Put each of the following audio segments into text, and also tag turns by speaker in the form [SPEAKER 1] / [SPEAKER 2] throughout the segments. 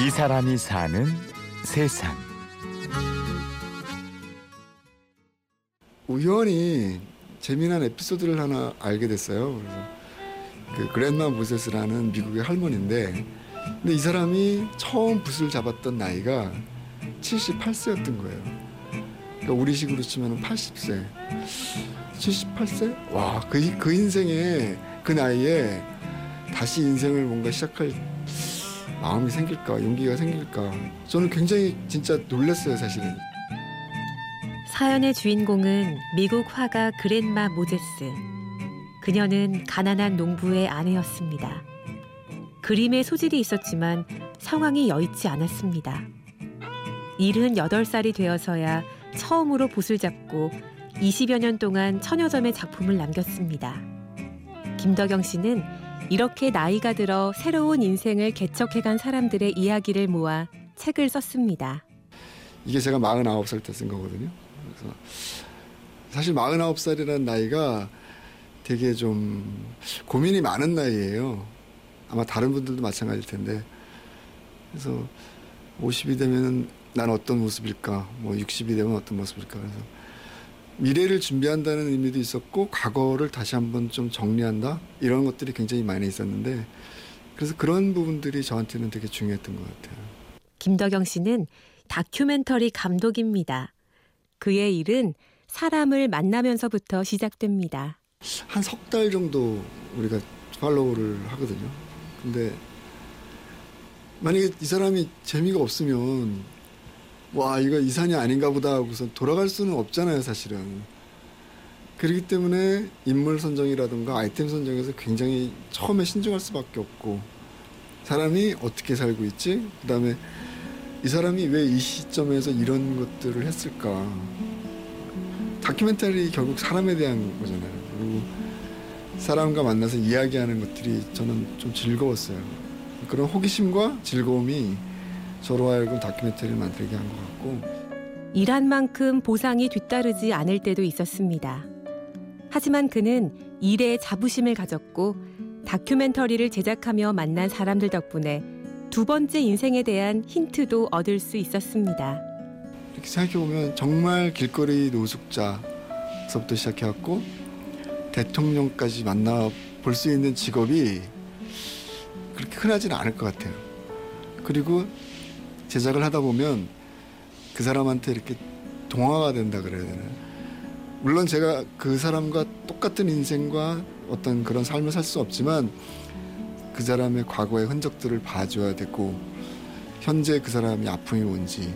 [SPEAKER 1] 이 사람이 사는 세상.
[SPEAKER 2] 우연히 재미난 에피소드를 하나 알게 됐어요. 그래서 그 그랜마 모세스라는 미국의 할머니인데, 근데 이 사람이 처음 붓을 잡았던 나이가 78세였던 거예요. 그러니까 우리 식으로 치면 80세. 78세? 와, 그, 그 인생에, 그 나이에 다시 인생을 뭔가 시작할 마음이 생길까, 용기가 생길까. 저는 굉장히 진짜 놀랐어요, 사실은.
[SPEAKER 3] 사연의 주인공은 미국 화가 그랜마 모제스. 그녀는 가난한 농부의 아내였습니다. 그림에 소질이 있었지만 상황이 여의치 않았습니다. 78살이 되어서야 처음으로 붓을 잡고 20여 년 동안 천여 점의 작품을 남겼습니다. 김덕영 씨는 이렇게 나이가 들어 새로운 인생을 개척해간 사람들의 이야기를 모아 책을 썼습니다.
[SPEAKER 2] 이게 제가 49살 때 쓴 거거든요. 그래서 사실 49살이라는 나이가 되게 좀 고민이 많은 나이예요. 아마 다른 분들도 마찬가지일 텐데. 그래서 50이 되면은 난 어떤 모습일까? 뭐 60이 되면 어떤 모습일까? 그래서 미래를 준비한다는 의미도 있었고 과거를 다시 한번 좀 정리한다 이런 것들이 굉장히 많이 있었는데 그래서 그런 부분들이 저한테는 되게 중요했던 것 같아요.
[SPEAKER 3] 김덕영 씨는 다큐멘터리 감독입니다. 그의 일은 사람을 만나면서부터 시작됩니다.
[SPEAKER 2] 한 석 달 정도 우리가 팔로우를 하거든요. 근데 만약에 이 사람이 재미가 없으면 와 이거 이산이 아닌가 보다 하고서 돌아갈 수는 없잖아요 사실은. 그렇기 때문에 인물 선정이라든가 아이템 선정에서 굉장히 처음에 신중할 수밖에 없고 사람이 어떻게 살고 있지? 그 다음에 이 사람이 왜 이 시점에서 이런 것들을 했을까? 다큐멘터리 결국 사람에 대한 거잖아요. 그리고 사람과 만나서 이야기하는 것들이 저는 좀 즐거웠어요. 그런 호기심과 즐거움이 저로 하여금 다큐멘터리를 만들게 한 것 같고
[SPEAKER 3] 일한 만큼 보상이 뒤따르지 않을 때도 있었습니다. 하지만 그는 일에 자부심을 가졌고 다큐멘터리를 제작하며 만난 사람들 덕분에 두 번째 인생에 대한 힌트도 얻을 수 있었습니다.
[SPEAKER 2] 이렇게 생각해보면 정말 길거리 노숙자서부터 시작해갖고 대통령까지 만나 볼 수 있는 직업이 그렇게 흔하지는 않을 것 같아요. 그리고 제작을 하다 보면 그 사람한테 이렇게 동화가 된다 그래야 되나. 물론 제가 그 사람과 똑같은 인생과 어떤 그런 삶을 살 수 없지만 그 사람의 과거의 흔적들을 봐줘야 되고 현재 그 사람이 아픔이 뭔지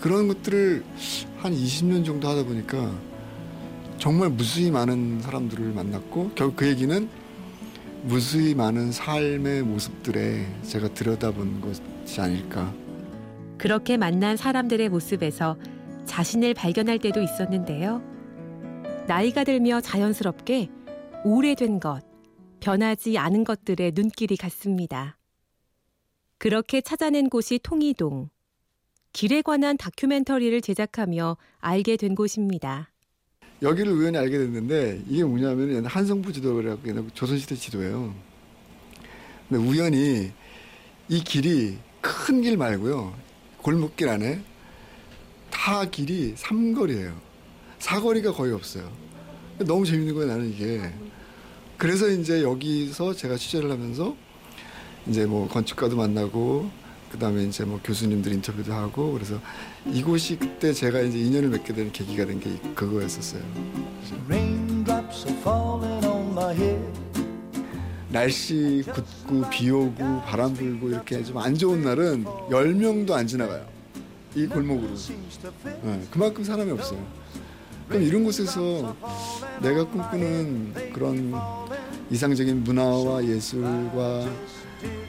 [SPEAKER 2] 그런 것들을 한 20년 정도 하다 보니까 정말 무수히 많은 사람들을 만났고 결국 그 얘기는 무수히 많은 삶의 모습들에 제가 들여다본 것이 아닐까.
[SPEAKER 3] 그렇게 만난 사람들의 모습에서 자신을 발견할 때도 있었는데요. 나이가 들며 자연스럽게 오래된 것, 변하지 않은 것들의 눈길이 갔습니다. 그렇게 찾아낸 곳이 통이동. 길에 관한 다큐멘터리를 제작하며 알게 된 곳입니다.
[SPEAKER 2] 여기를 우연히 알게 됐는데 이게 뭐냐면 한성부 지도라고 조선시대 지도예요. 근데 우연히 이 길이 큰 길 말고요. 골목길 안에 다 길이 삼거리예요. 사거리가 거의 없어요. 너무 재밌는 거예요, 나는 이게. 그래서 이제 여기서 제가 취재를 하면서 이제 뭐 건축가도 만나고 그다음에 이제 뭐 교수님들 인터뷰도 하고 그래서 이곳이 그때 제가 이제 인연을 맺게 된 계기가 된 게 그거였었어요. 날씨 굳고 비 오고 바람 불고 이렇게 좀 안 좋은 날은 열명도안 지나가요. 이 골목으로. 네, 그만큼 사람이 없어요. 그럼 이런 곳에서 내가 꿈꾸는 그런 이상적인 문화와 예술과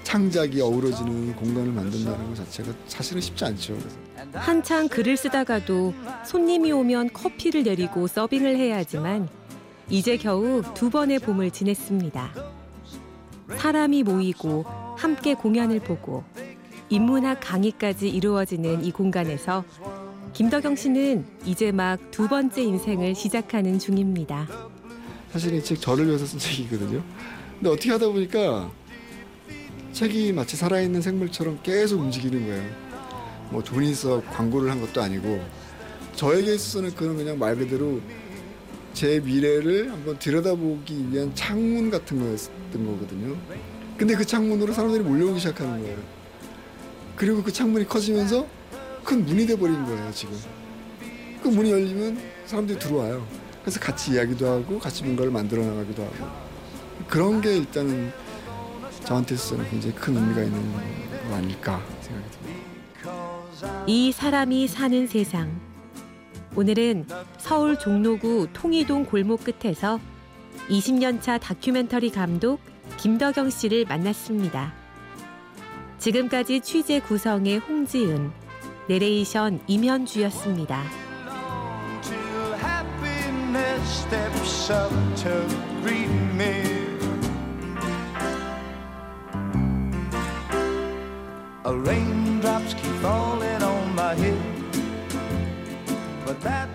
[SPEAKER 2] 창작이 어우러지는 공간을 만든다는 것 자체가 사실은 쉽지 않죠.
[SPEAKER 3] 한창 글을 쓰다가도 손님이 오면 커피를 내리고 서빙을 해야 하지만 이제 겨우 두 번의 봄을 지냈습니다. 사람이 모이고 함께 공연을 보고 인문학 강의까지 이루어지는 이 공간에서 김덕영 씨는 이제 막 두 번째 인생을 시작하는 중입니다.
[SPEAKER 2] 사실 이 책 저를 위해서 쓴 책이거든요. 근데 어떻게 하다 보니까 책이 마치 살아있는 생물처럼 계속 움직이는 거예요. 뭐 돈이 있어 광고를 한 것도 아니고 저에게 있어서는 그런 그냥 말 그대로 제 미래를 한번 들여다보기 위한 창문 같은 거였던 거거든요. 근데 그 창문으로 사람들이 몰려오기 시작하는 거예요. 그리고 그 창문이 커지면서 큰 문이 돼버린 거예요, 지금. 그 문이 열리면 사람들이 들어와요. 그래서 같이 이야기도 하고 같이 뭔가를 만들어 나가기도 하고 그런 게 일단은 저한테 있어서는 굉장히 큰 의미가 있는 거 아닐까 생각이 듭니다.
[SPEAKER 3] 이 사람이 사는 세상. 오늘은 서울 종로구 통이동 골목 끝에서 20년 차 다큐멘터리 감독 김덕영 씨를 만났습니다. 지금까지 취재 구성의 홍지은, 내레이션 임현주였습니다.
[SPEAKER 4] steps up to greet me. A raindrops keep falling on my head, but that